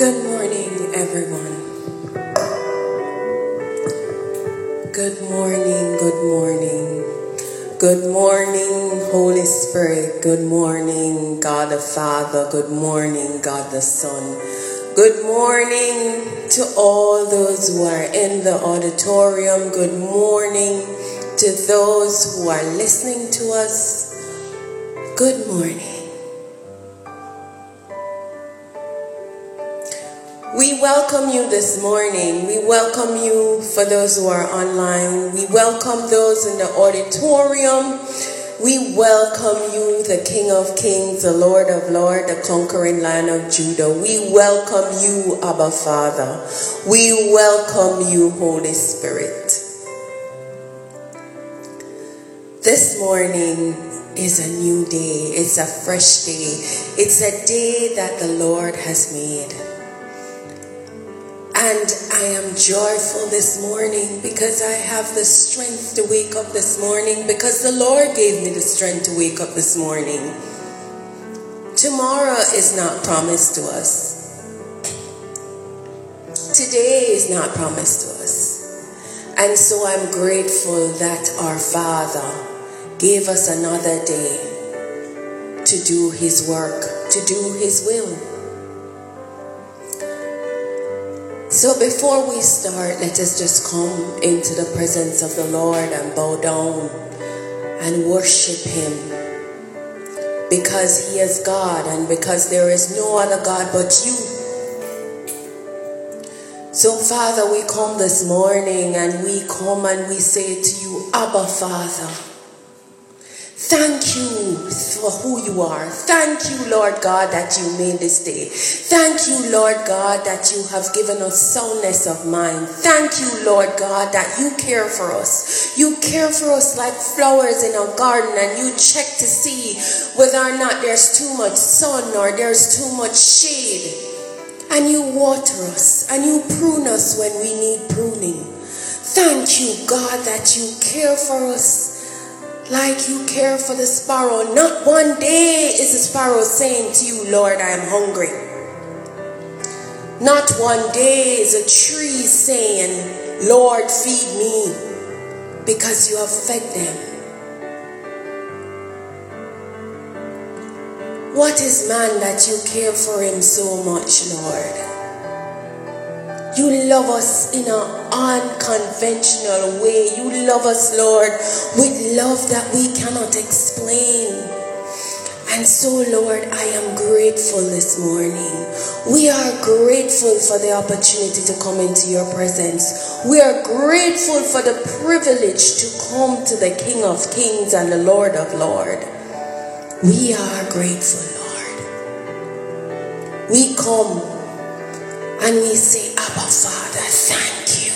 Good morning, everyone. Good morning, good morning. Good morning, Holy Spirit. Good morning, God the Father. Good morning, God the Son. Good morning to all those who are in the auditorium. Good morning to those who are listening to us. Good morning. Welcome you this morning. We welcome you for those who are online. We welcome those in the auditorium. We welcome you, the King of Kings, the Lord of Lords, the conquering Lion of Judah. We welcome you, Abba Father. We welcome you, Holy Spirit. This morning is a new day. It's a fresh day. It's a day that the Lord has made. And I am joyful this morning because I have the strength to wake up this morning because the Lord gave me the strength to wake up this morning. Tomorrow is not promised to us. Today is not promised to us. And so I'm grateful that our Father gave us another day to do His work, to do His will. So before we start, let us just come into the presence of the Lord and bow down and worship Him. Because He is God and because there is no other God but you. So, Father, we come this morning and we come and we say to you, Abba, Father. Thank you for who you are. Thank you, Lord God, that you made this day. Thank you, Lord God, that you have given us soundness of mind. Thank you, Lord God, that you care for us. You care for us like flowers in a garden and you check to see whether or not there's too much sun or there's too much shade. And you water us and you prune us when we need pruning. Thank you, God, that you care for us like you care for the sparrow. Not one day is the sparrow saying to you, Lord, I am hungry. Not one day is a tree saying, Lord, feed me, because you have fed them. What is man that you care for him so much, Lord? You love us in an unconventional way. You love us, Lord, with love that we cannot explain. And so, Lord, I am grateful this morning. We are grateful for the opportunity to come into your presence. We are grateful for the privilege to come to the King of Kings and the Lord of Lords. We are grateful, Lord. We come and we say, Abba Father, thank you.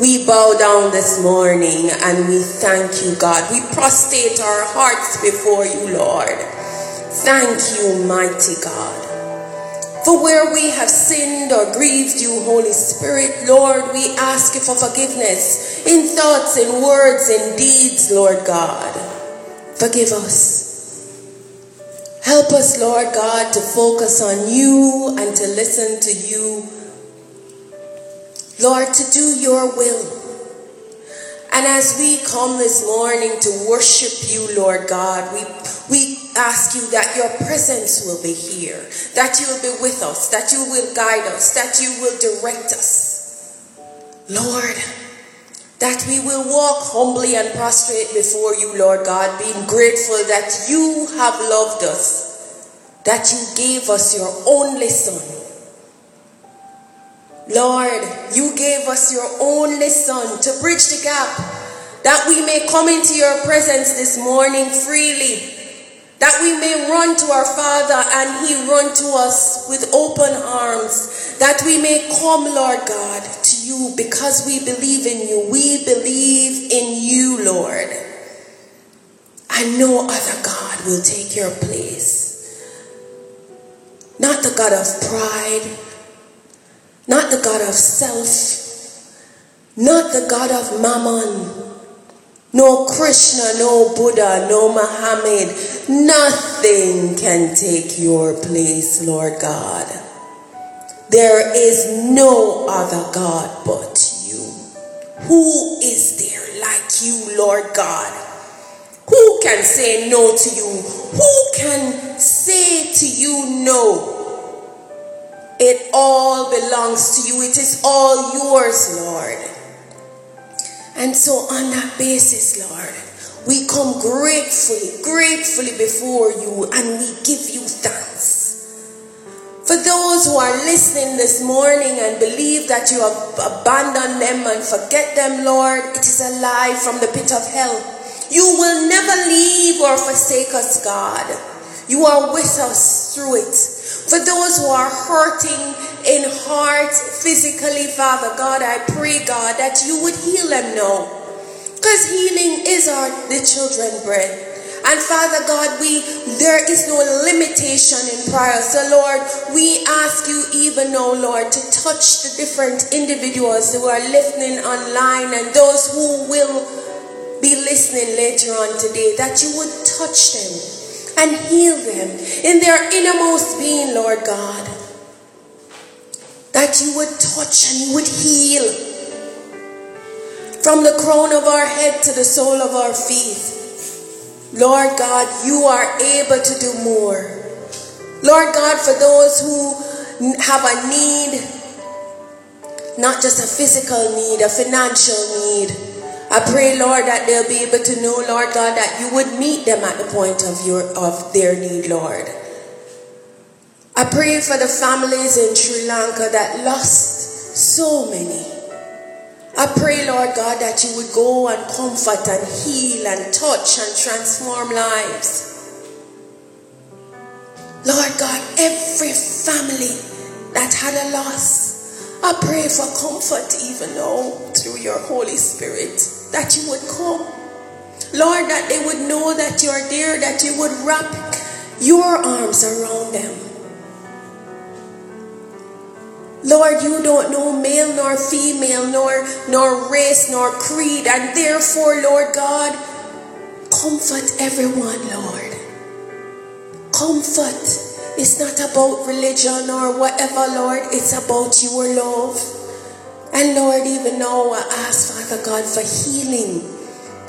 We bow down this morning and we thank you, God. We prostrate our hearts before you, Lord. Thank you, mighty God. For where we have sinned or grieved you, Holy Spirit, Lord, we ask you for forgiveness in thoughts, in words, in deeds, Lord God. Forgive us. Help us, Lord God, to focus on you and to listen to you. Lord, to do your will. And as we come this morning to worship you, Lord God, we, we ask you that your presence will be here, that you will be with us, that you will guide us, that you will direct us. Lord, that we will walk humbly and prostrate before you, Lord God, being grateful that you have loved us, that you gave us your only Son. Lord, you gave us your only Son to bridge the gap, that we may come into your presence this morning freely, that we may run to our Father and He run to us with open arms, that we may come, Lord God, to you because we believe in you. We believe in you, Lord. And no other God will take your place. Not the God of pride, not the God of self, not the God of mammon. No Krishna, no Buddha, no Muhammad. Nothing can take your place, Lord God. There is no other God but you. Who is there like you, Lord God? Who can say no to you? Who can say to you no? It all belongs to you. It is all yours, Lord. And so, on that basis, Lord, we come gratefully, gratefully before you and we give you thanks. For those who are listening this morning and believe that you have abandoned them and forget them, Lord, it is a lie from the pit of hell. You will never leave or forsake us, God. You are with us through it. For those who are hurting in heart, physically, Father God, I pray, God, that you would heal them now. Because healing is our the children bread. And Father God, we there is no limitation in prayer. So Lord, we ask you even now, Lord, to touch the different individuals who are listening online and those who will be listening later on today, that you would touch them and heal them in their innermost being, Lord God. That you would touch and you would heal from the crown of our head to the sole of our feet. Lord God, you are able to do more. Lord God, for those who have a need, not just a physical need, a financial need, I pray, Lord, that they'll be able to know, Lord God, that you would meet them at the point of your of their need, Lord. I pray for the families in Sri Lanka that lost so many. I pray, Lord God, that you would go and comfort and heal and touch and transform lives. Lord God, every family that had a loss, I pray for comfort even now through your Holy Spirit that you would come. Lord, that they would know that you are there, that you would wrap your arms around them. Lord, you don't know male nor female, nor, nor race, nor creed, and therefore, Lord God, comfort everyone, Lord. Comfort is not about religion or whatever, Lord, it's about your love. And Lord, even now I ask, Father God, for healing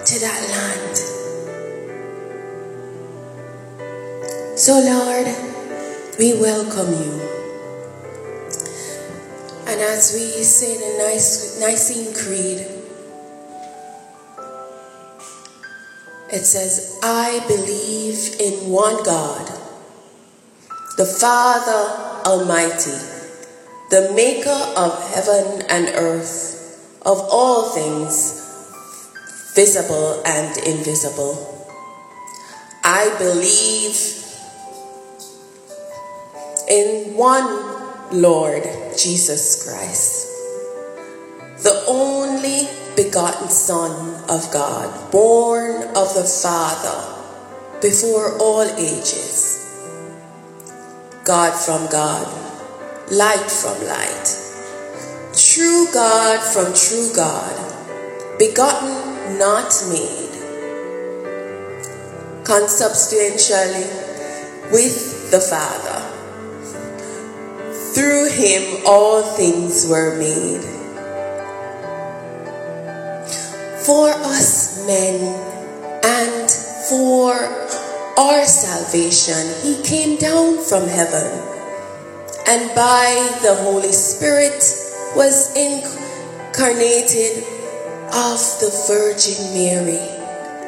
to that land. So, Lord, we welcome you. And as we say the Nicene Creed, it says, I believe in one God, the Father Almighty, the maker of heaven and earth, of all things, visible and invisible. I believe in one Lord Jesus Christ, the only begotten Son of God, born of the Father before all ages, God from God, light from light, true God from true God, begotten, not made, consubstantially with the Father. Through him all things were made. For us men and for our salvation, he came down from heaven and by the Holy Spirit was incarnated of the Virgin Mary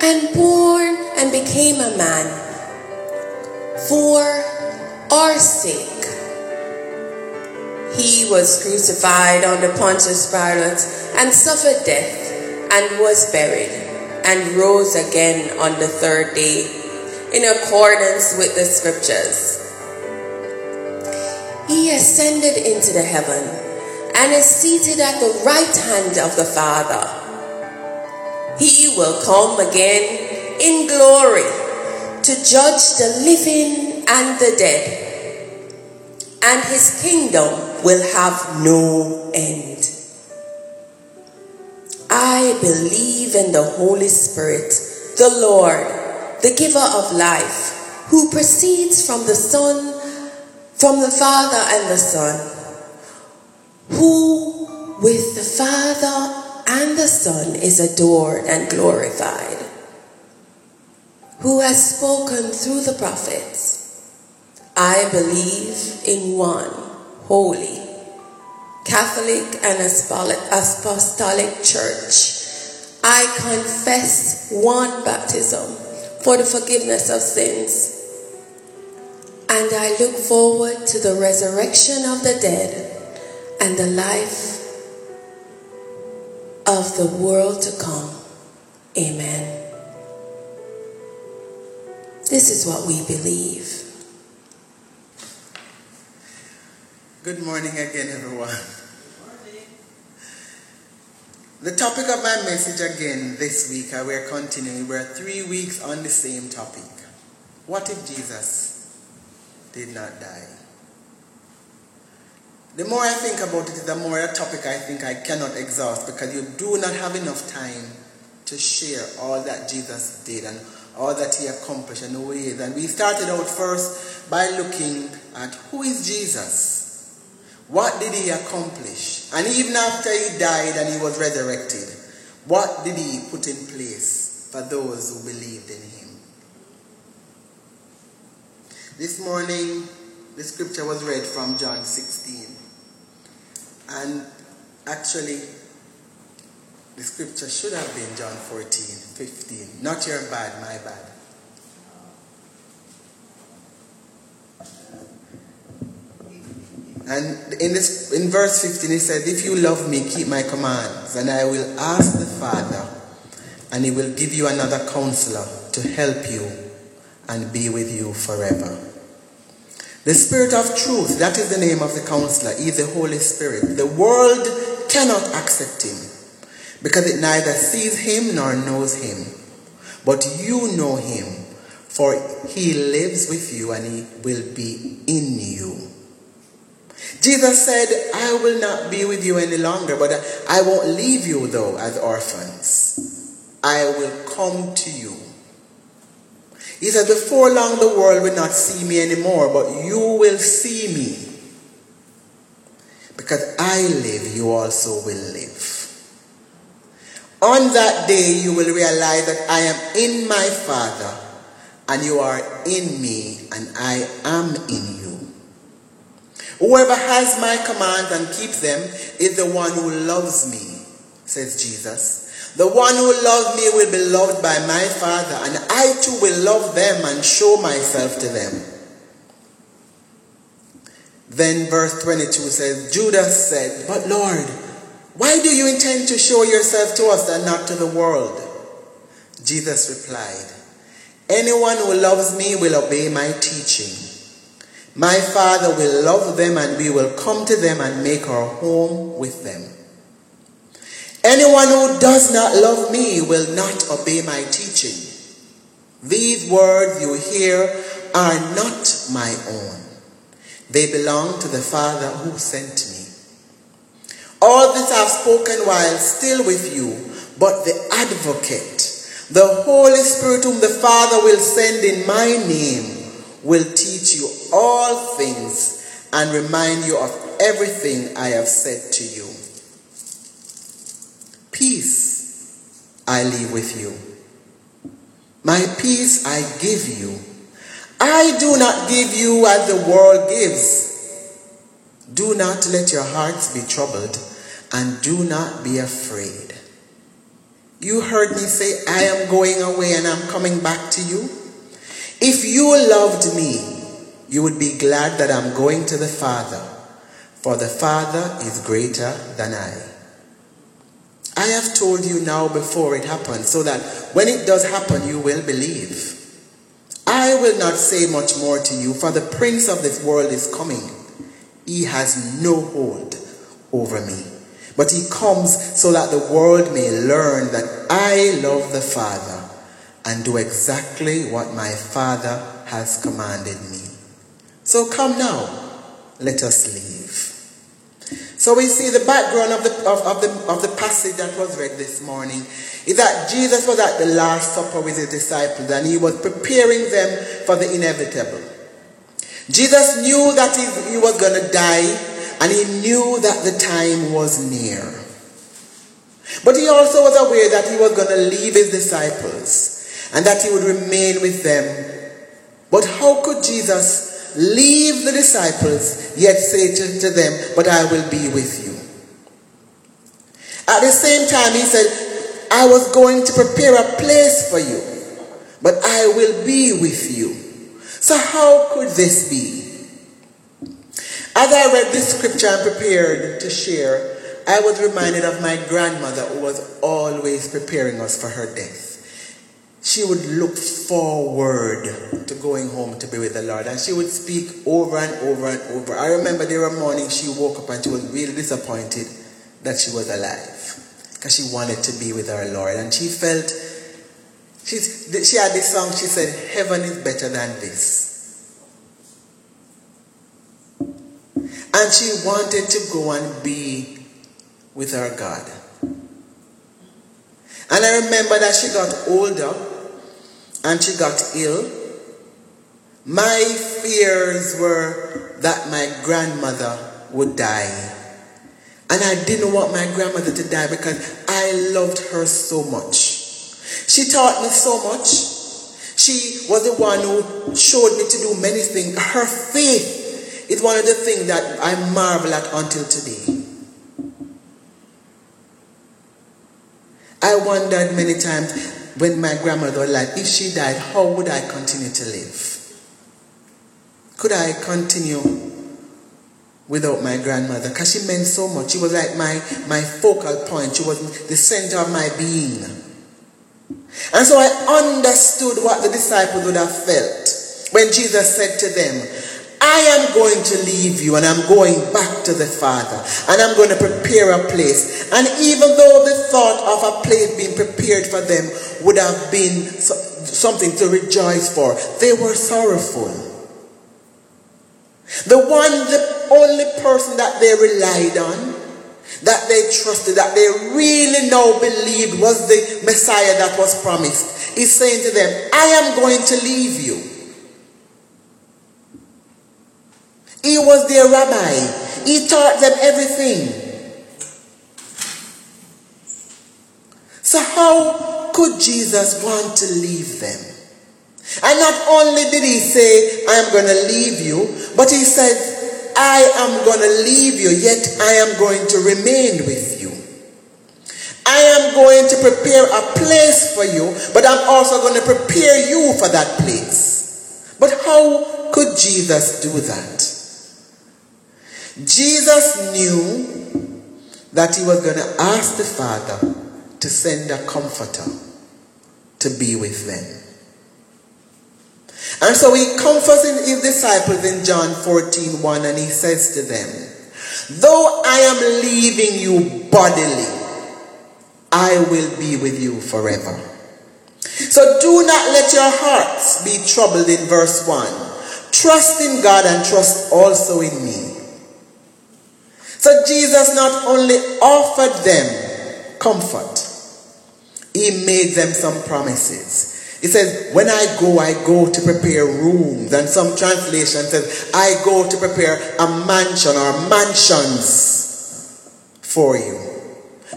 and born and became a man for our sake he was crucified under Pontius Pilate and suffered death and was buried and rose again on the third day in accordance with the scriptures. He ascended into the heaven and is seated at the right hand of the Father. He will come again in glory to judge the living and the dead and his kingdom will have no end. I believe in the Holy Spirit, the Lord, the giver of life, who proceeds from the Son, from the Father and the Son, who with the Father and the Son is adored and glorified, who has spoken through the prophets. I believe in one holy, Catholic and Apostolic Church. I confess one baptism for the forgiveness of sins. And I look forward to the resurrection of the dead and the life of the world to come. Amen. This is what we believe. Good morning again, everyone. Morning. The topic of my message again this week, we're continuing. We're three weeks on the same topic. What if Jesus did not die? The more I think about it, the more a topic I think I cannot exhaust because you do not have enough time to share all that Jesus did and all that he accomplished and the ways. And we started out first by looking at who is Jesus? What did he accomplish? And even after he died and he was resurrected, what did he put in place for those who believed in him? This morning, the scripture was read from John 16. And actually, the scripture should have been John 14, 15. Not your bad, my bad. And in this in verse 15 he said, If you love me, keep my commands, and I will ask the Father, and he will give you another counselor to help you and be with you forever. The Spirit of truth, that is the name of the counselor, is the Holy Spirit. The world cannot accept him because it neither sees him nor knows him. But you know him, for he lives with you and he will be in you. Jesus said, I will not be with you any longer, but I won't leave you though as orphans. I will come to you. He said, Before long the world will not see me anymore, but you will see me. Because I live, you also will live. On that day, you will realize that I am in my Father, and you are in me, and I am in you. Whoever has my commands and keeps them is the one who loves me, says Jesus. The one who loves me will be loved by my Father, and I too will love them and show myself to them. Then verse 22 says, Judas said, But Lord, why do you intend to show yourself to us and not to the world? Jesus replied, Anyone who loves me will obey my teaching. My Father will love them and we will come to them and make our home with them. Anyone who does not love me will not obey my teaching. These words you hear are not my own. They belong to the Father who sent me. All this I've spoken while still with you, but the advocate, the Holy Spirit whom the Father will send in my name, will teach you all things and remind you of everything I have said to you. Peace I leave with you. My peace I give you. I do not give you as the world gives. Do not let your hearts be troubled and do not be afraid. You heard me say, I am going away and I'm coming back to you. If you loved me, you would be glad that I'm going to the Father, for the Father is greater than I. I have told you now before it happens, so that when it does happen, you will believe. I will not say much more to you, for the prince of this world is coming. He has no hold over me. But he comes so that the world may learn that I love the Father and do exactly what my Father has commanded me. So come now, let us leave. So we see the background of the, of, of, the, of the passage that was read this morning is that Jesus was at the Last Supper with his disciples and he was preparing them for the inevitable. Jesus knew that he, he was going to die and he knew that the time was near. But he also was aware that he was going to leave his disciples and that he would remain with them. But how could Jesus leave the disciples yet to, to them, But I will be with you? At the same time, he said, I was going to prepare a place for you, but I will be with you. So, how could this be? As I read this scripture and prepared to share, I was reminded of my grandmother who was always preparing us for her death. She would look forward to going home to be with the Lord, and she would speak over and over and over. I remember there were mornings she woke up and she was really disappointed that she was alive because she wanted to be with our Lord, and she felt she's, she had this song. She said, "Heaven is better than this." And she wanted to go and be with her God. And I remember that she got older and she got ill. My fears were that my grandmother would die. And I didn't want my grandmother to die because I loved her so much. She taught me so much. She was the one who showed me to do many things. Her faith is one of the things that I marvel at until today. I wondered many times when my grandmother like, if she died, how would I continue to live? Could I continue without my grandmother? Because she meant so much. She was like my, my focal point. She was the center of my being. And so I understood what the disciples would have felt when Jesus said to them, I am going to leave you and I'm going back to the Father and I'm going to prepare a place. And even though the thought of a place being prepared for them would have been something to rejoice for, they were sorrowful. The one, the only person that they relied on, that they trusted, that they really now believed was the Messiah that was promised, is saying to them, I am going to leave you. He was their rabbi. He taught them everything. So, how could Jesus want to leave them? And not only did he say, I am going to leave you, but he said, I am going to leave you, yet I am going to remain with you. I am going to prepare a place for you, but I'm also going to prepare you for that place. But how could Jesus do that? Jesus knew that he was going to ask the Father to send a comforter to be with them. And so he comforts his disciples in John 14 1 and he says to them, Though I am leaving you bodily, I will be with you forever. So do not let your hearts be troubled in verse 1. Trust in God and trust also in me. So Jesus not only offered them comfort, he made them some promises. He says, When I go, I go to prepare rooms. And some translation says, I go to prepare a mansion or mansions for you.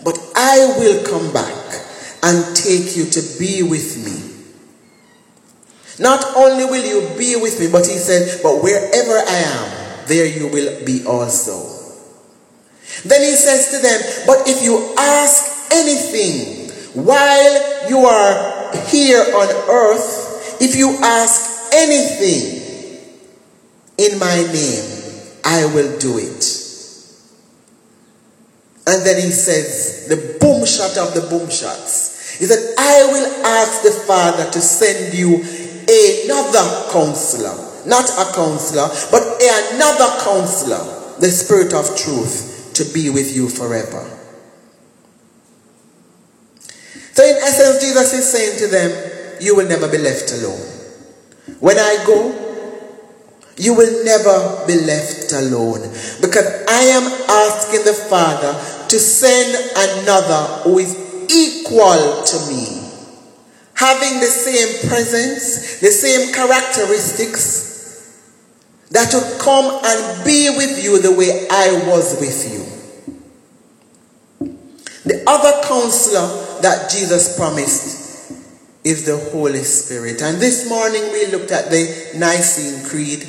But I will come back and take you to be with me. Not only will you be with me, but he said, But wherever I am, there you will be also. Then he says to them, But if you ask anything while you are here on earth, if you ask anything in my name, I will do it. And then he says, the boom shot of the boom shots. He said, I will ask the Father to send you another counselor. Not a counselor, but another counselor, the Spirit of truth to be with you forever. So, in essence, Jesus is saying to them, You will never be left alone. When I go, you will never be left alone because I am asking the Father to send another who is equal to me, having the same presence, the same characteristics, that would come and be with you the way I was with you. The other counselor that Jesus promised is the Holy Spirit. And this morning we looked at the Nicene Creed,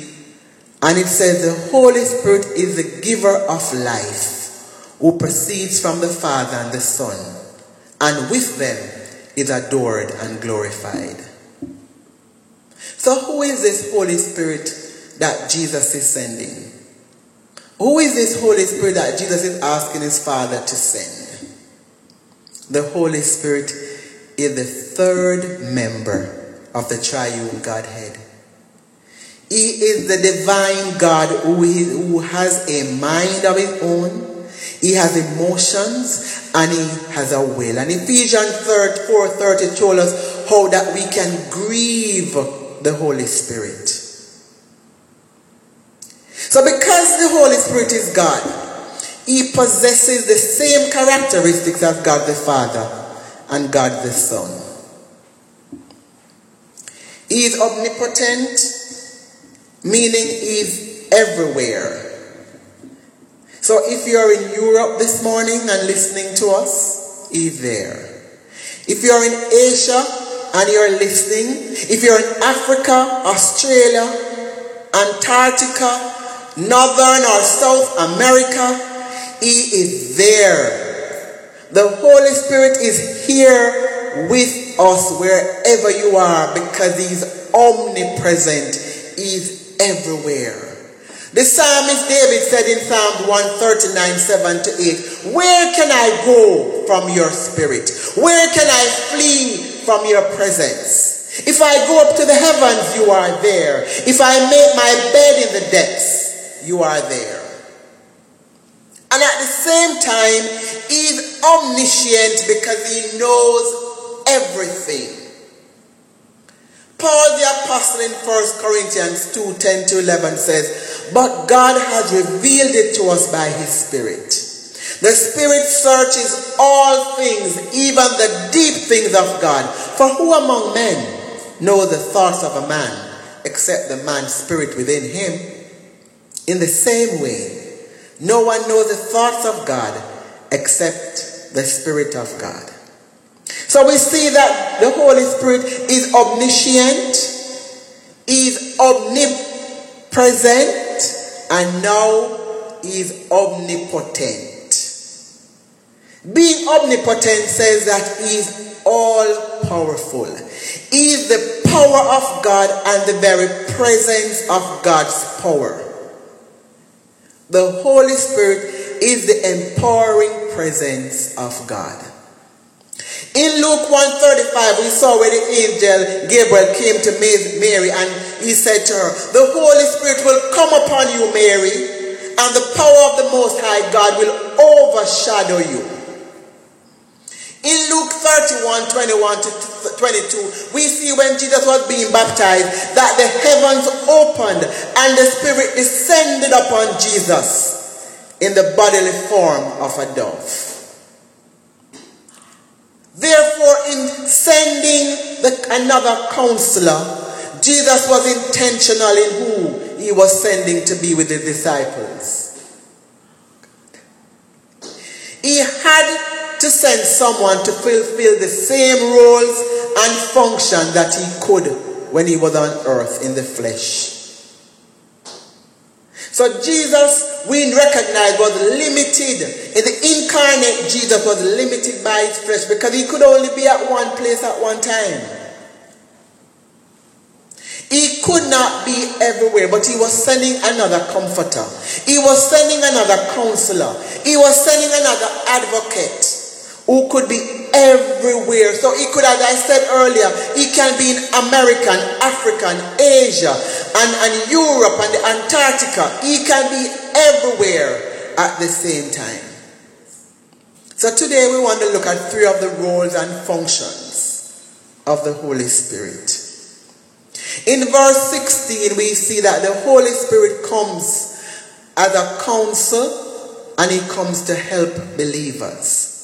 and it says the Holy Spirit is the giver of life, who proceeds from the Father and the Son, and with them is adored and glorified. So, who is this Holy Spirit that Jesus is sending? Who is this Holy Spirit that Jesus is asking his Father to send? The Holy Spirit is the third member of the triune Godhead. He is the divine God who, has a mind of his own. He has emotions and he has a will. And Ephesians 4 30 told us how that we can grieve the Holy Spirit. So, because the Holy Spirit is God, he possesses the same characteristics as God the Father and God the Son. He is omnipotent, meaning he is everywhere. So if you're in Europe this morning and listening to us, he's there. If you're in Asia and you're listening, if you're in Africa, Australia, Antarctica, Northern or South America, he is there. The Holy Spirit is here with us wherever you are because He's omnipresent. He's everywhere. The psalmist David said in Psalm 139, 7 to 8, Where can I go from your spirit? Where can I flee from your presence? If I go up to the heavens, you are there. If I make my bed in the depths, you are there. And at the same time, he's omniscient because he knows everything. Paul the apostle in 1 Corinthians 2 10 to 11 says, But God has revealed it to us by his Spirit. The Spirit searches all things, even the deep things of God. For who among men know the thoughts of a man except the man's spirit within him? In the same way, no one knows the thoughts of God except the Spirit of God. So we see that the Holy Spirit is omniscient, is omnipresent, and now is omnipotent. Being omnipotent says that he is all powerful. He is the power of God and the very presence of God's power. The Holy Spirit is the empowering presence of God. In Luke 135, we saw where the angel Gabriel came to Mary and he said to her, The Holy Spirit will come upon you, Mary, and the power of the Most High God will overshadow you. In Luke 31 21 to 22, we see when Jesus was being baptized that the heavens opened and the Spirit descended upon Jesus in the bodily form of a dove. Therefore, in sending the, another counselor, Jesus was intentional in who he was sending to be with the disciples. He had to send someone to fulfill the same roles and function that he could when he was on earth in the flesh. So Jesus, we recognize, was limited. In the incarnate, Jesus was limited by his flesh because he could only be at one place at one time. He could not be everywhere, but he was sending another comforter. He was sending another counselor. He was sending another advocate who could be everywhere. So he could, as I said earlier, he can be in America, Africa, Asia, and, and Europe, and the Antarctica. He can be everywhere at the same time. So today we want to look at three of the roles and functions of the Holy Spirit. In verse 16, we see that the Holy Spirit comes as a counsel and he comes to help believers.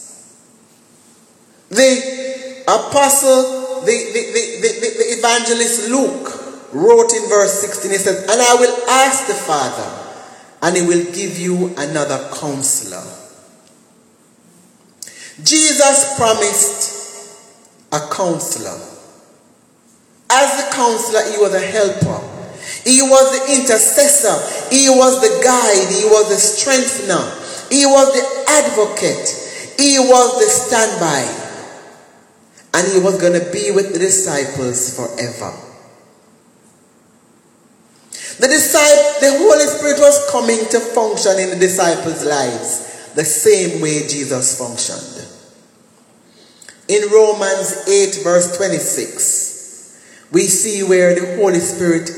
The apostle, the, the, the, the, evangelist Luke wrote in verse 16, he says, And I will ask the Father, and he will give you another counselor. Jesus promised a counselor. As the counselor, he was a helper. He was the intercessor. He was the guide. He was the strengthener. He was the advocate. He was the standby. And he was going to be with the disciples forever. The disciple, the Holy Spirit was coming to function in the disciples' lives the same way Jesus functioned. In Romans 8, verse 26, we see where the Holy Spirit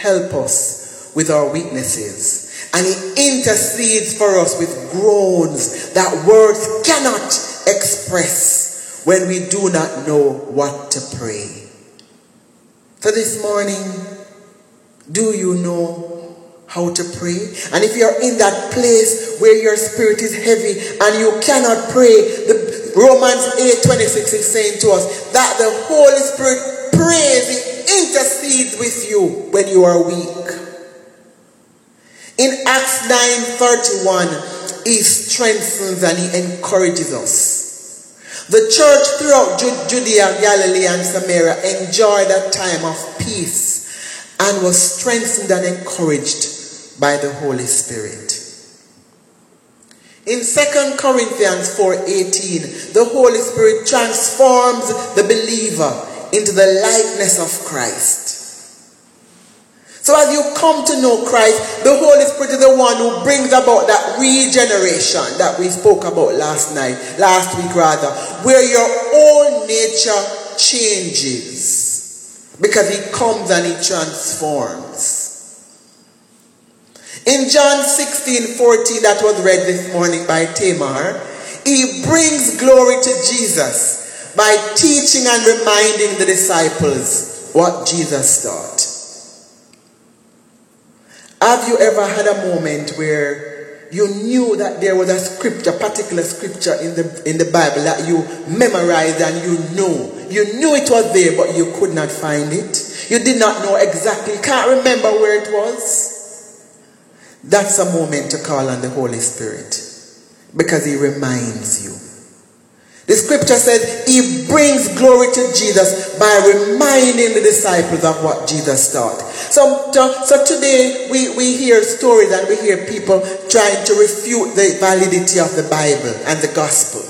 helps us with our weaknesses. And He intercedes for us with groans that words cannot express when we do not know what to pray. So this morning, do you know how to pray? And if you're in that place where your spirit is heavy and you cannot pray, the Romans 8 26 is saying to us that the Holy Spirit prays, He intercedes with you when you are weak. In Acts 9:31, he strengthens and he encourages us. The church throughout Judea, Galilee, and Samaria enjoyed a time of peace and was strengthened and encouraged by the Holy Spirit. In 2 Corinthians 4:18, the Holy Spirit transforms the believer into the likeness of Christ. So as you come to know Christ, the Holy Spirit is the one who brings about that regeneration that we spoke about last night, last week rather, where your own nature changes because he comes and he transforms. In John 16, 14, that was read this morning by Tamar, he brings glory to Jesus by teaching and reminding the disciples what Jesus taught. Have you ever had a moment where you knew that there was a scripture, particular scripture in the, in the Bible that you memorized and you knew? You knew it was there, but you could not find it. You did not know exactly, can't remember where it was. That's a moment to call on the Holy Spirit because He reminds you. The scripture says he brings glory to Jesus by reminding the disciples of what Jesus taught. So, so today we, we hear stories and we hear people trying to refute the validity of the Bible and the gospel.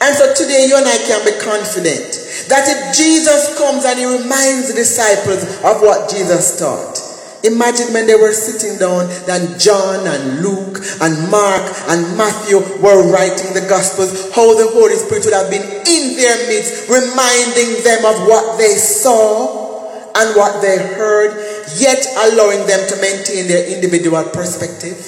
And so today you and I can be confident that if Jesus comes and he reminds the disciples of what Jesus taught, Imagine when they were sitting down, then John and Luke and Mark and Matthew were writing the Gospels, how the Holy Spirit would have been in their midst, reminding them of what they saw and what they heard, yet allowing them to maintain their individual perspective.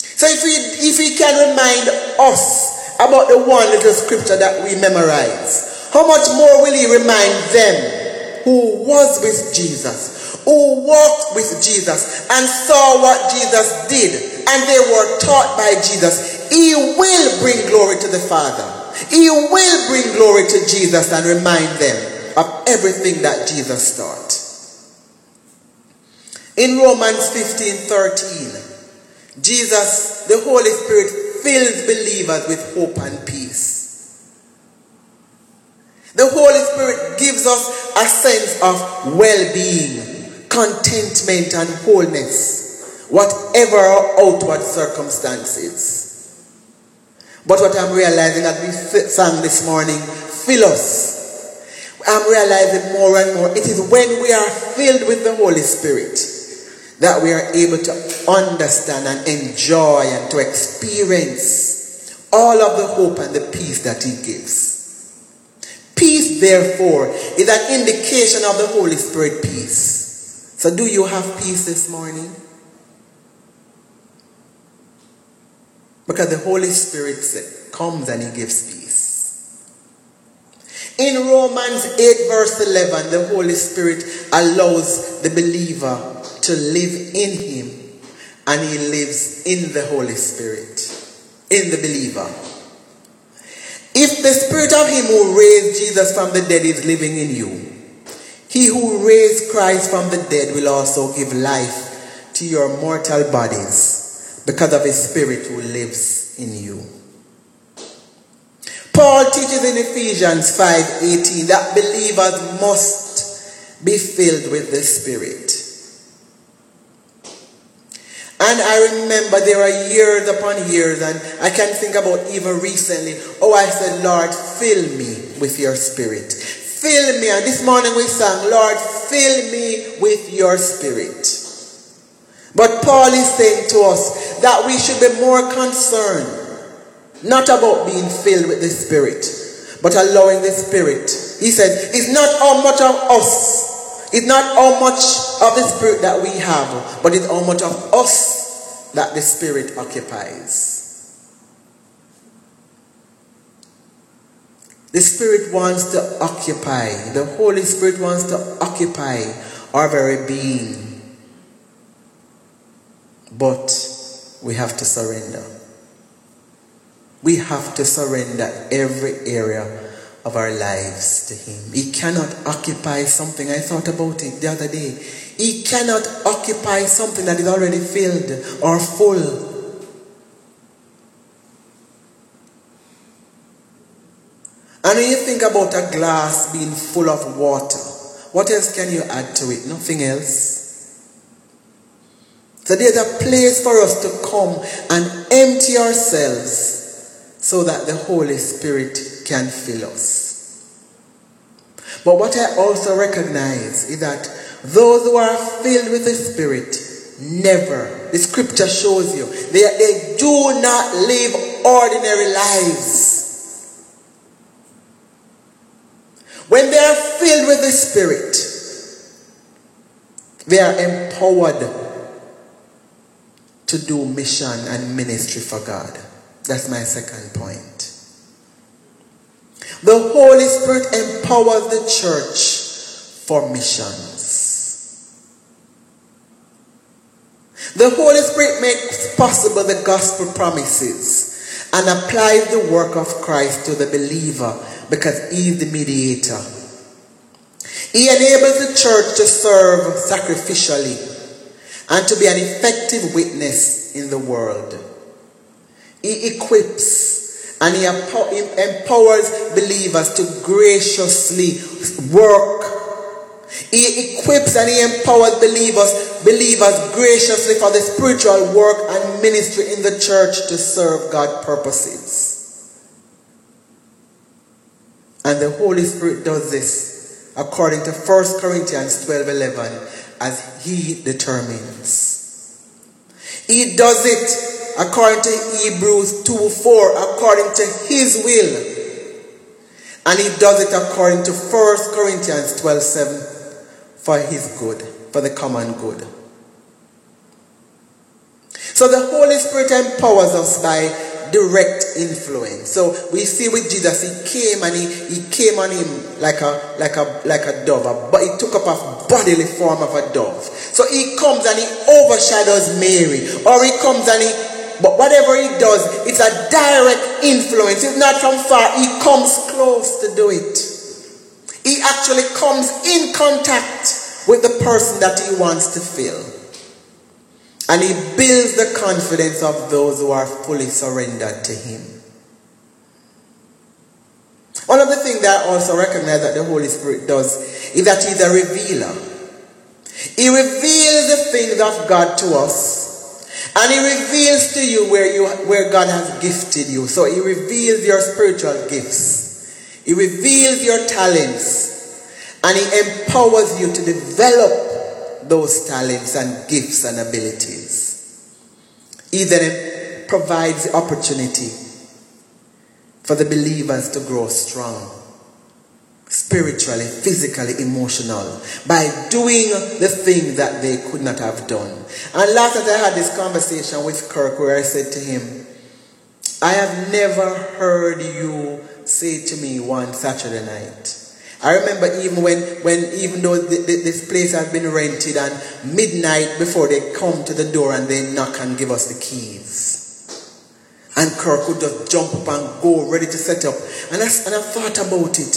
So if we, if we can remind us about the one little scripture that we memorize, how much more will he remind them who was with Jesus? Who walked with Jesus and saw what Jesus did and they were taught by Jesus, he will bring glory to the Father. He will bring glory to Jesus and remind them of everything that Jesus taught. In Romans 15 13, Jesus, the Holy Spirit, fills believers with hope and peace. The Holy Spirit gives us a sense of well being contentment and wholeness, whatever our outward circumstances. But what I'm realizing as we sang this morning, fill us. I'm realizing more and more it is when we are filled with the Holy Spirit that we are able to understand and enjoy and to experience all of the hope and the peace that He gives. Peace, therefore, is an indication of the Holy Spirit peace. So, do you have peace this morning? Because the Holy Spirit comes and He gives peace. In Romans 8, verse 11, the Holy Spirit allows the believer to live in Him, and He lives in the Holy Spirit, in the believer. If the Spirit of Him who raised Jesus from the dead is living in you, He who raised Christ from the dead will also give life to your mortal bodies because of his spirit who lives in you. Paul teaches in Ephesians 5:18 that believers must be filled with the spirit. And I remember there are years upon years, and I can think about even recently, oh, I said, Lord, fill me with your spirit. Fill me. And this morning we sang, Lord, fill me with your spirit. But Paul is saying to us that we should be more concerned, not about being filled with the spirit, but allowing the spirit. He said, it's not how much of us it's not how much of the Spirit that we have, but it's how much of us that the Spirit occupies. The Spirit wants to occupy, the Holy Spirit wants to occupy our very being. But we have to surrender. We have to surrender every area of our lives to Him. He cannot occupy something. I thought about it the other day. He cannot occupy something that is already filled or full. And when you think about a glass being full of water, what else can you add to it? Nothing else. So there's a place for us to come and empty ourselves so that the Holy Spirit can fill us. But what I also recognize is that those who are filled with the Spirit never, the scripture shows you, they, they do not live ordinary lives. When they are filled with the Spirit, they are empowered to do mission and ministry for God. That's my second point. The Holy Spirit empowers the church for missions. The Holy Spirit makes possible the gospel promises and applies the work of Christ to the believer because he is the mediator. He enables the church to serve sacrificially and to be an effective witness in the world. He equips and he empowers believers to graciously work. He equips and he empowers believers, believers graciously for the spiritual work and ministry in the church to serve God's purposes. And the Holy Spirit does this according to 1 Corinthians 12 11 as he determines. He does it according to Hebrews 2 4, according to his will. And he does it according to 1 Corinthians 12 7 for his good, for the common good. So the Holy Spirit empowers us by direct influence. So we see with Jesus, he came and he, he came on him like a like a like a dove, but he took up a bodily form of a dove. So he comes and he overshadows Mary, or he comes and he but whatever he does, it's a direct influence. It's not from far. He comes close to do it. He actually comes in contact with the person that he wants to fill. And he builds the confidence of those who are fully surrendered to him. One of the things that I also recognize that the Holy Spirit does is that he's a revealer. He reveals the things of God to us and he reveals to you where you where God has gifted you. So he reveals your spiritual gifts. He reveals your talents. And he empowers you to develop those talents and gifts and abilities. He then provides the opportunity for the believers to grow strong spiritually, physically, emotional, by doing the thing that they could not have done. And last night I had this conversation with Kirk where I said to him, I have never heard you say to me one Saturday night. I remember even when, when even though the, the, this place had been rented and midnight before they come to the door and they knock and give us the keys. And Kirk would just jump up and go ready to set up. And I, and I thought about it.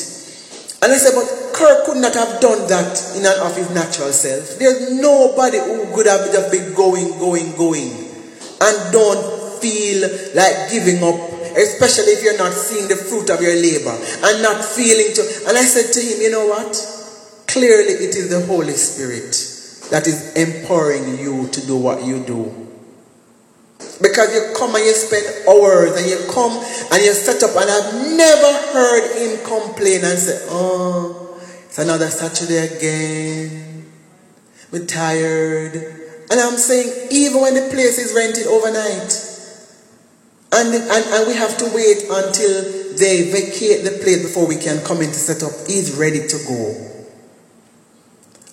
And I said, but Kirk could not have done that in and of his natural self. There's nobody who could have just been going, going, going and don't feel like giving up, especially if you're not seeing the fruit of your labor and not feeling to. And I said to him, you know what? Clearly, it is the Holy Spirit that is empowering you to do what you do. Because you come and you spend hours and you come and you set up, and I've never heard him complain and say, Oh, it's another Saturday again. We're tired. And I'm saying, even when the place is rented overnight, and, and, and we have to wait until they vacate the place before we can come in to set up, he's ready to go.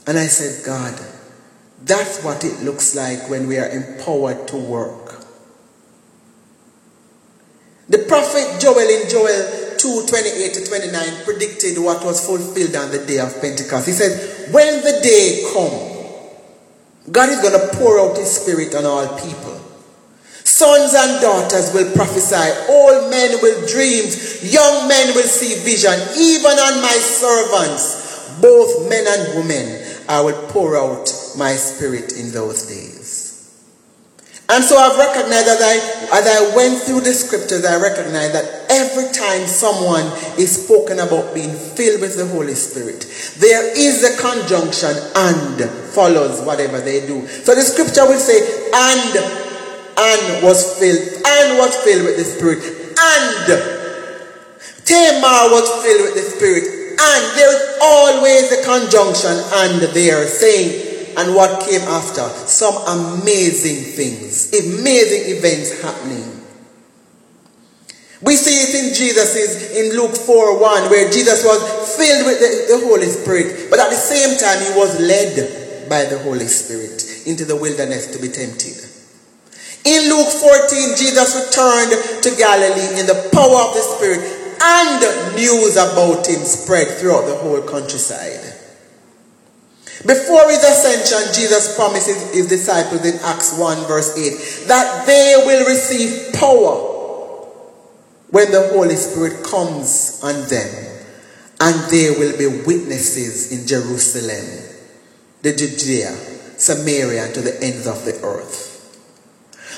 And I said, God, that's what it looks like when we are empowered to work. The prophet Joel in Joel 2 28 to 29 predicted what was fulfilled on the day of Pentecost. He said, When the day come, God is going to pour out His Spirit on all people. Sons and daughters will prophesy, old men will dream, young men will see vision, even on my servants, both men and women, I will pour out my spirit in those days. And so I've recognized as I, as I went through the scriptures, I recognized that every time someone is spoken about being filled with the Holy Spirit, there is a conjunction and follows whatever they do. So the scripture will say, and, and was filled, and was filled with the Spirit, and Tamar was filled with the Spirit, and there's always a conjunction and there saying, and what came after. Some amazing things, amazing events happening. We see it in Jesus' in Luke 4 1, where Jesus was filled with the, the Holy Spirit, but at the same time, he was led by the Holy Spirit into the wilderness to be tempted. In Luke 14, Jesus returned to Galilee in the power of the Spirit, and news about him spread throughout the whole countryside. Before his ascension, Jesus promises his disciples in Acts 1, verse 8, that they will receive power when the Holy Spirit comes on them, and they will be witnesses in Jerusalem, the Judea, Samaria, and to the ends of the earth.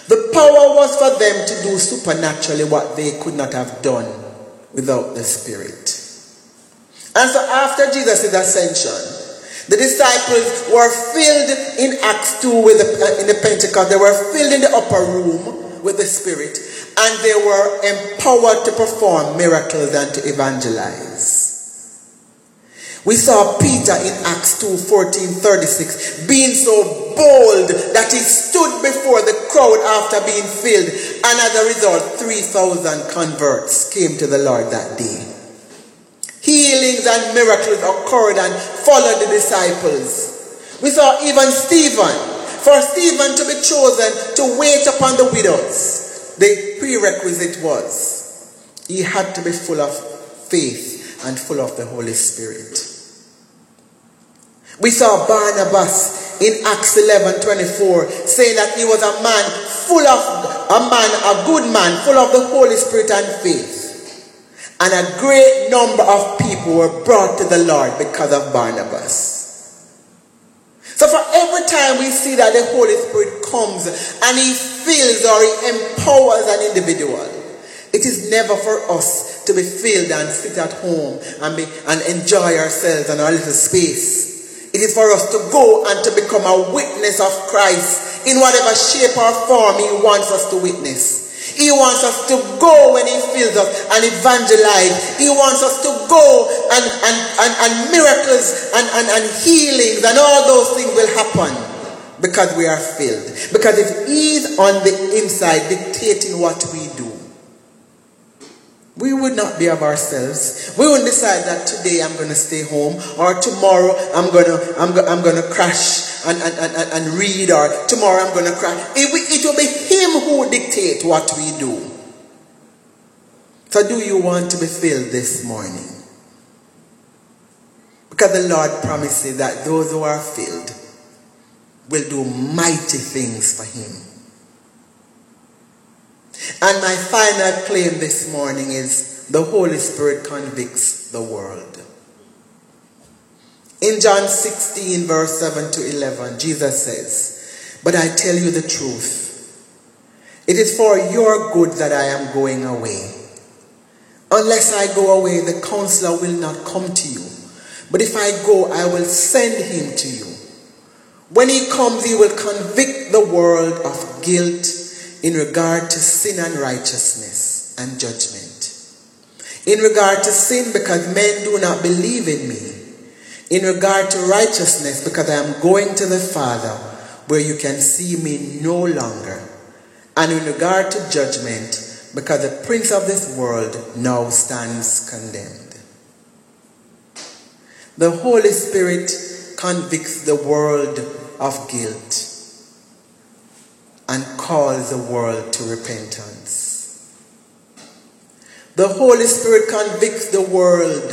The power was for them to do supernaturally what they could not have done without the Spirit. And so after Jesus' ascension, the disciples were filled in Acts 2 with the, uh, in the Pentecost. They were filled in the upper room with the Spirit and they were empowered to perform miracles and to evangelize. We saw Peter in Acts 2 14 36 being so bold that he stood before the crowd after being filled, and as a result, 3,000 converts came to the Lord that day. Healings and miracles occurred and followed the disciples. We saw even Stephen. For Stephen to be chosen to wait upon the widows, the prerequisite was he had to be full of faith and full of the Holy Spirit. We saw Barnabas in Acts 11 24 saying that he was a man full of, a man, a good man, full of the Holy Spirit and faith. And a great number of people were brought to the Lord because of Barnabas. So for every time we see that the Holy Spirit comes and he fills or he empowers an individual, it is never for us to be filled and sit at home and, be, and enjoy ourselves in our little space. It is for us to go and to become a witness of Christ in whatever shape or form he wants us to witness. He wants us to go when He fills us and evangelize. He wants us to go and, and, and, and miracles and, and, and healings and all those things will happen because we are filled. Because if He's on the inside dictating what we do, we would not be of ourselves. We wouldn't decide that today I'm going to stay home or tomorrow I'm going to, I'm, go, I'm going to crash and, and, and, and read or tomorrow I'm going to crash. It, it will be Him who dictate what we do. So do you want to be filled this morning? Because the Lord promises that those who are filled will do mighty things for Him. And my final claim this morning is the Holy Spirit convicts the world. In John 16, verse 7 to 11, Jesus says, But I tell you the truth. It is for your good that I am going away. Unless I go away, the counselor will not come to you. But if I go, I will send him to you. When he comes, he will convict the world of guilt in regard to sin and righteousness and judgment. In regard to sin, because men do not believe in me. In regard to righteousness, because I am going to the Father where you can see me no longer. And in regard to judgment, because the prince of this world now stands condemned. The Holy Spirit convicts the world of guilt and calls the world to repentance. The Holy Spirit convicts the world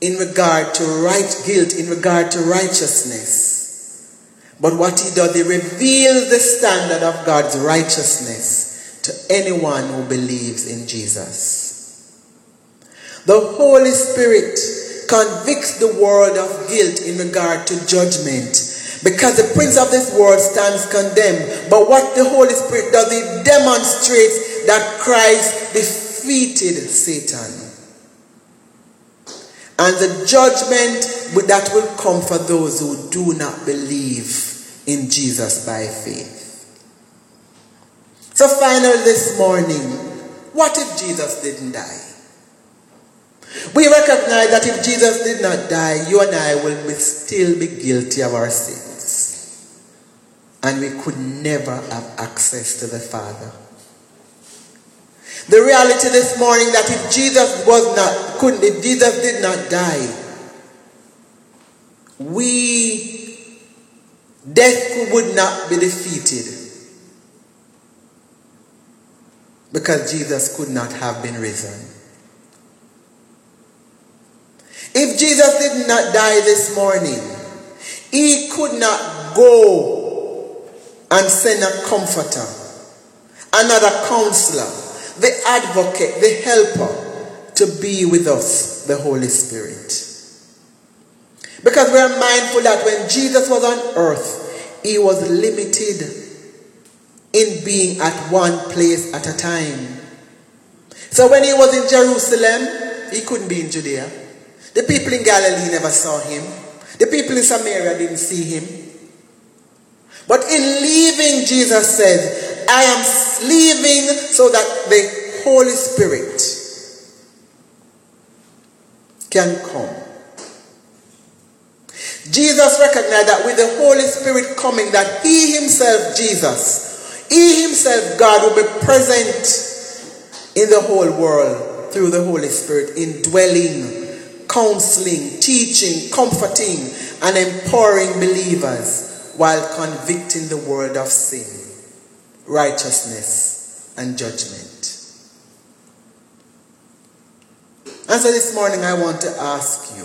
in regard to right guilt, in regard to righteousness. But what he does, he reveals the standard of God's righteousness to anyone who believes in Jesus. The Holy Spirit convicts the world of guilt in regard to judgment because the prince of this world stands condemned. But what the Holy Spirit does, it demonstrates that Christ defeated Satan. And the judgment that will come for those who do not believe in Jesus by faith. So, finally, this morning, what if Jesus didn't die? We recognize that if Jesus did not die, you and I will be still be guilty of our sins. And we could never have access to the Father. The reality this morning that if Jesus was not, couldn't, if Jesus did not die, we, death would not be defeated. Because Jesus could not have been risen. If Jesus did not die this morning, he could not go and send a comforter, another counselor, the advocate, the helper to be with us, the Holy Spirit. Because we are mindful that when Jesus was on earth, he was limited in being at one place at a time. So when he was in Jerusalem, he couldn't be in Judea. The people in Galilee never saw him. The people in Samaria didn't see him. But in leaving, Jesus said, I am leaving so that the Holy Spirit can come. Jesus recognized that with the Holy Spirit coming, that He Himself, Jesus, He Himself, God, will be present in the whole world through the Holy Spirit, indwelling counseling, teaching, comforting, and empowering believers while convicting the world of sin, righteousness, and judgment. And so this morning I want to ask you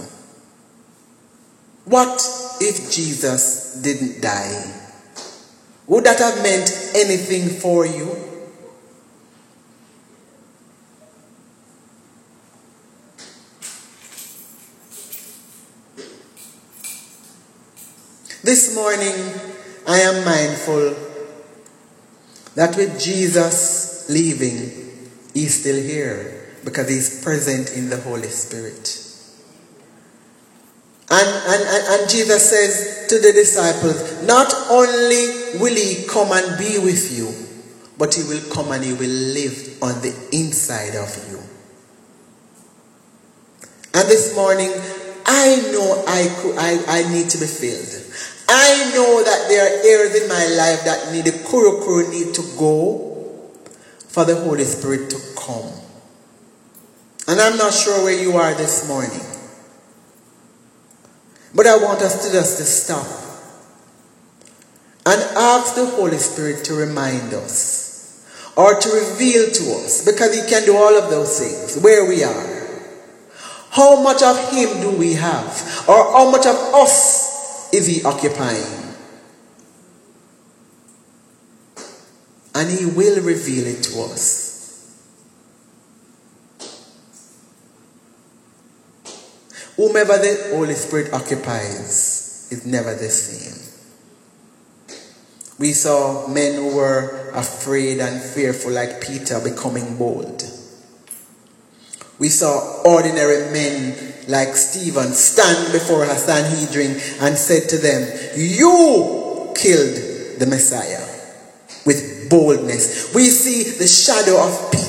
what if Jesus didn't die? Would that have meant anything for you? This morning, I am mindful that with Jesus leaving, He's still here because He's present in the Holy Spirit. And, and, and, Jesus says to the disciples, Not only will He come and be with you, but He will come and He will live on the inside of you. And this morning, I know I, could, I, I need to be filled. I know that there are areas in my life that need the kurukuru need to go for the Holy Spirit to come. And I'm not sure where you are this morning. But I want us to just to stop and ask the Holy Spirit to remind us or to reveal to us because He can do all of those things where we are. How much of Him do we have? Or how much of us is he occupying? And he will reveal it to us. Whomever the Holy Spirit occupies is never the same. We saw men who were afraid and fearful, like Peter, becoming bold. We saw ordinary men like Stephen stand before a Sanhedrin and said to them, You killed the Messiah with boldness. We see the shadow of Peter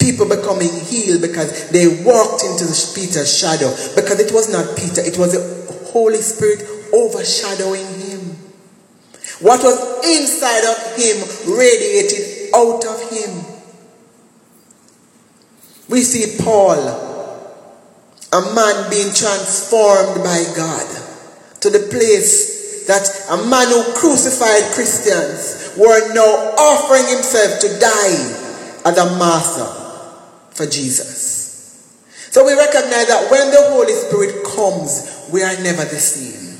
people becoming healed because they walked into Peter's shadow. Because it was not Peter, it was the Holy Spirit overshadowing him. What was inside of him radiated out of him. We see Paul, a man being transformed by God to the place that a man who crucified Christians were now offering himself to die as a martyr for Jesus. So we recognize that when the Holy Spirit comes, we are never the same.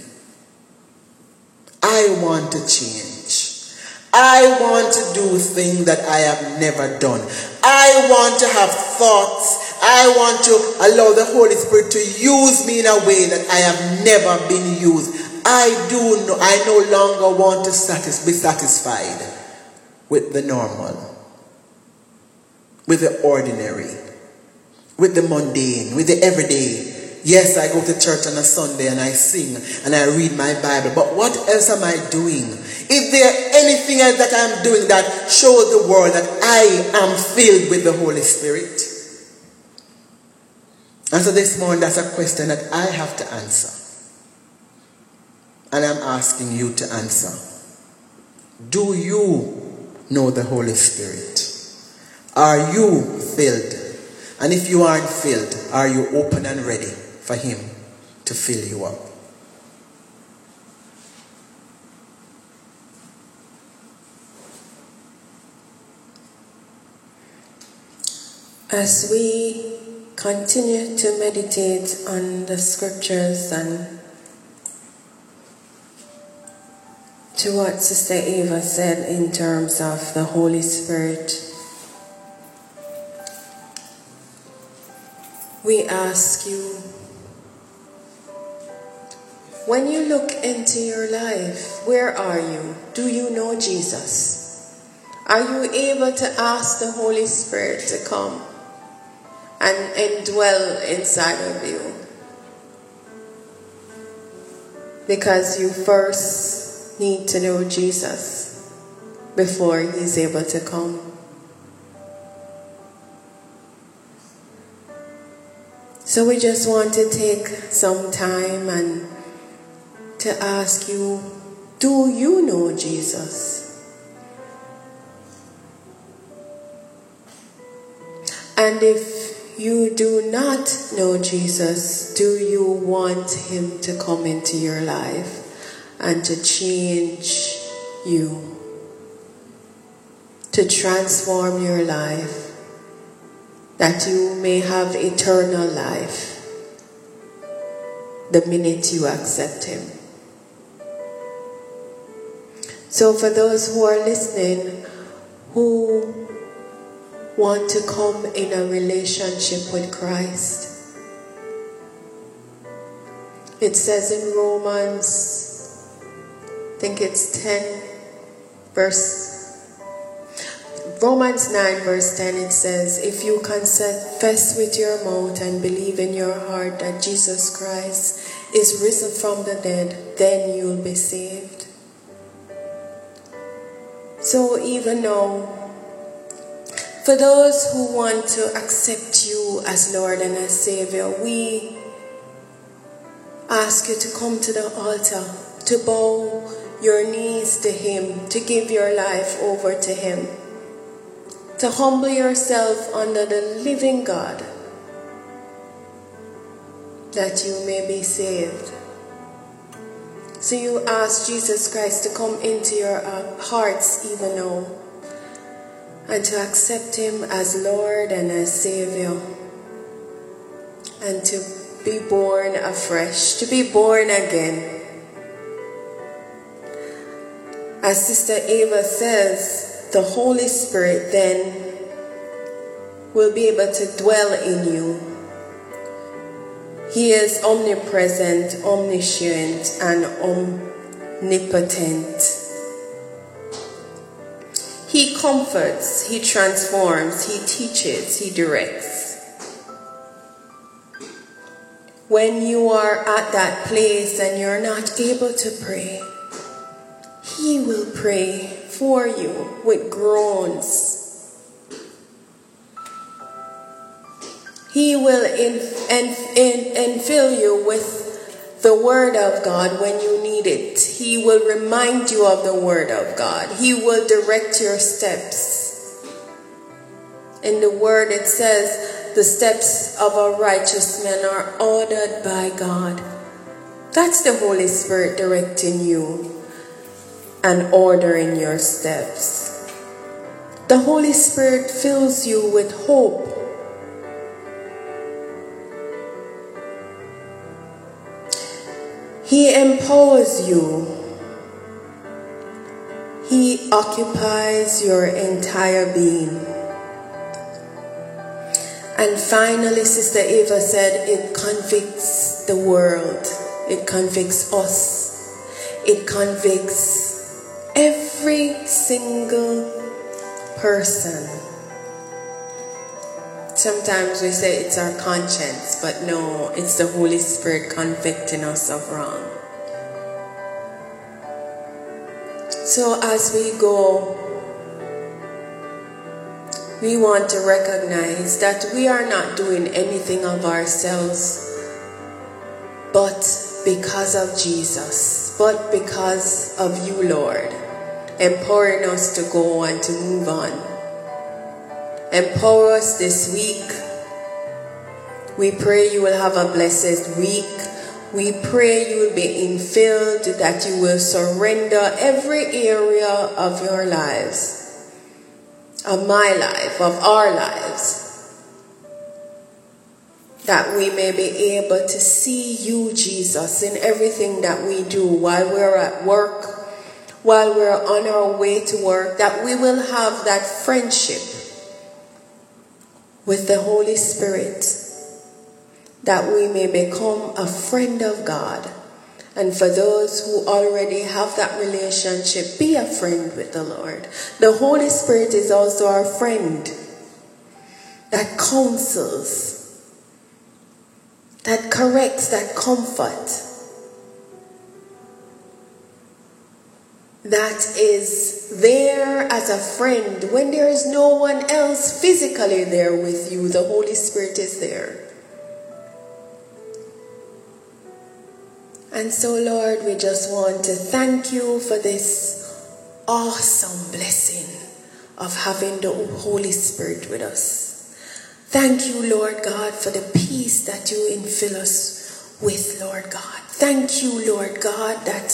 I want to change. I want to do things that I have never done. I want to have thoughts. I want to allow the Holy Spirit to use me in a way that I have never been used. I do no, I no longer want to satis- be satisfied with the normal with the ordinary, with the mundane, with the everyday. Yes, I go to church on a Sunday and I sing and I read my Bible, but what else am I doing? Is there anything else that I'm doing that shows the world that I am filled with the Holy Spirit? And so this morning, that's a question that I have to answer. And I'm asking you to answer. Do you know the Holy Spirit? Are you filled? And if you aren't filled, are you open and ready for Him to fill you up? As we continue to meditate on the scriptures and to what Sister Eva said in terms of the Holy Spirit we ask you when you look into your life, where are you? Do you know Jesus? Are you able to ask the Holy Spirit to come and indwell inside of you? Because you first need to know Jesus before He's able to come. So we just want to take some time and to ask you, do you know Jesus? And if you do not know Jesus, do you want him to come into your life and to change you? To transform your life? that you may have eternal life the minute you accept Him. So, for those who are listening who want to come in a relationship with Christ, it says in Romans, I think it's 10, verse Romans 9, verse 10, it says, If you confess with your mouth and believe in your heart that Jesus Christ is risen from the dead, then you'll be saved. So, even now, for those who want to accept you as Lord and as Savior, we ask you to come to the altar, to bow your knees to Him, to give your life over to Him to humble yourself under the living God that you may be saved. So you ask Jesus Christ to come into your uh, hearts even now and to accept Him as Lord and as Savior and to be born afresh, to be born again. As Sister Eva says, the Holy Spirit then will be able to dwell in you He is omnipresent, omniscient, and omnipotent. He comforts, He transforms, He teaches, He directs. When you are at that place and you're not able to pray, He will pray for you with groans. He will in, in, in, infill you with the Word of God when you need it. He will remind you of the Word of God. He will direct your steps. In the Word, it says, the steps of a righteous man are ordered by God. That's the Holy Spirit directing you and ordering your steps. The Holy Spirit fills you with hope He empowers you. He occupies your entire being. And finally, Sister Eva said, it convicts the world, it convicts us, it convicts every single person Sometimes we say it's our conscience, but no, it's the Holy Spirit convicting us of wrong. So as we go, we want to recognize that we are not doing anything of ourselves, but because of Jesus, but because of you, Lord, empowering us to go and to move on. Empower us this week. We pray you will have a blessed week. We pray you will be infilled, that you will surrender every area of your lives, of my life, of our lives, that we may be able to see you, Jesus, in everything that we do while we're at work, while we're on our way to work, that we will have that friendship with the Holy Spirit that we may become a friend of God. And for those who already have that relationship, be a friend with the Lord. The Holy Spirit is also our friend that counsels, that corrects, that comforts. That is there as a friend when there is no one else physically there with you. The Holy Spirit is there. And so, Lord, we just want to thank you for this awesome blessing of having the Holy Spirit with us. Thank you, Lord God, for the peace that you infill us with, Lord God. Thank you, Lord God, that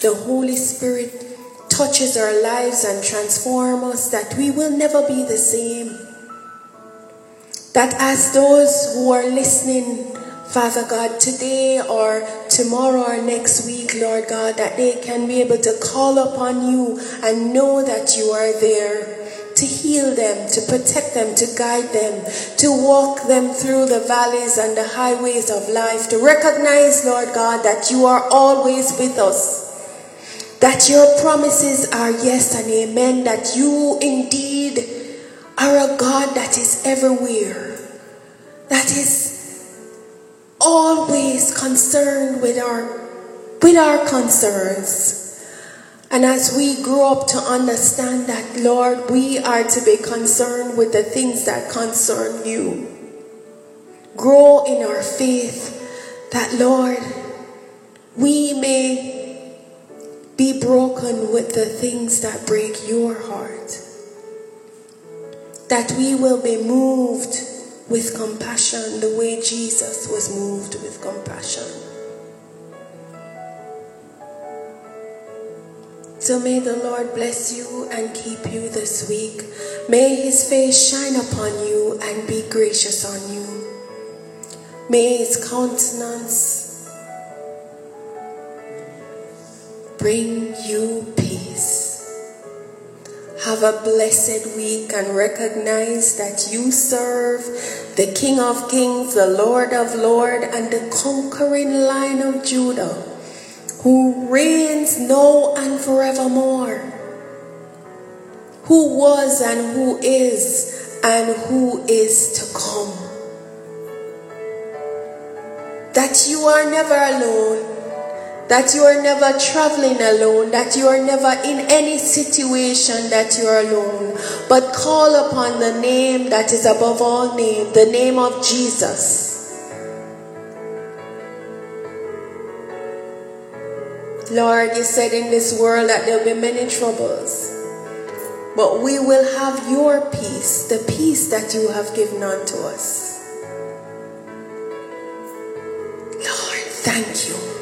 the Holy Spirit touches our lives and transforms us, that we will never be the same. That as those who are listening, Father God, today or tomorrow or next week, Lord God, that they can be able to call upon you and know that you are there to heal them, to protect them, to guide them, to walk them through the valleys and the highways of life, to recognize, Lord God, that you are always with us that your promises are yes and amen, that you indeed are a God that is everywhere, that is always concerned with our with our concerns. And as we grow up to understand that, Lord, we are to be concerned with the things that concern you. Grow in our faith that, Lord, we may be broken with the things that break your heart. That we will be moved with compassion the way Jesus was moved with compassion. So may the Lord bless you and keep you this week. May his face shine upon you and be gracious on you. May his countenance bring you peace. have a blessed week and recognize that you serve the King of Kings, the Lord of Lords, and the conquering Lion of Judah, who reigns now and forevermore, who was and who is and who is to come. That you are never alone that you are never traveling alone, that you are never in any situation that you are alone, but call upon the name that is above all name, the name of Jesus. Lord, you said in this world that there will be many troubles, but we will have your peace, the peace that you have given unto us. Lord, thank you.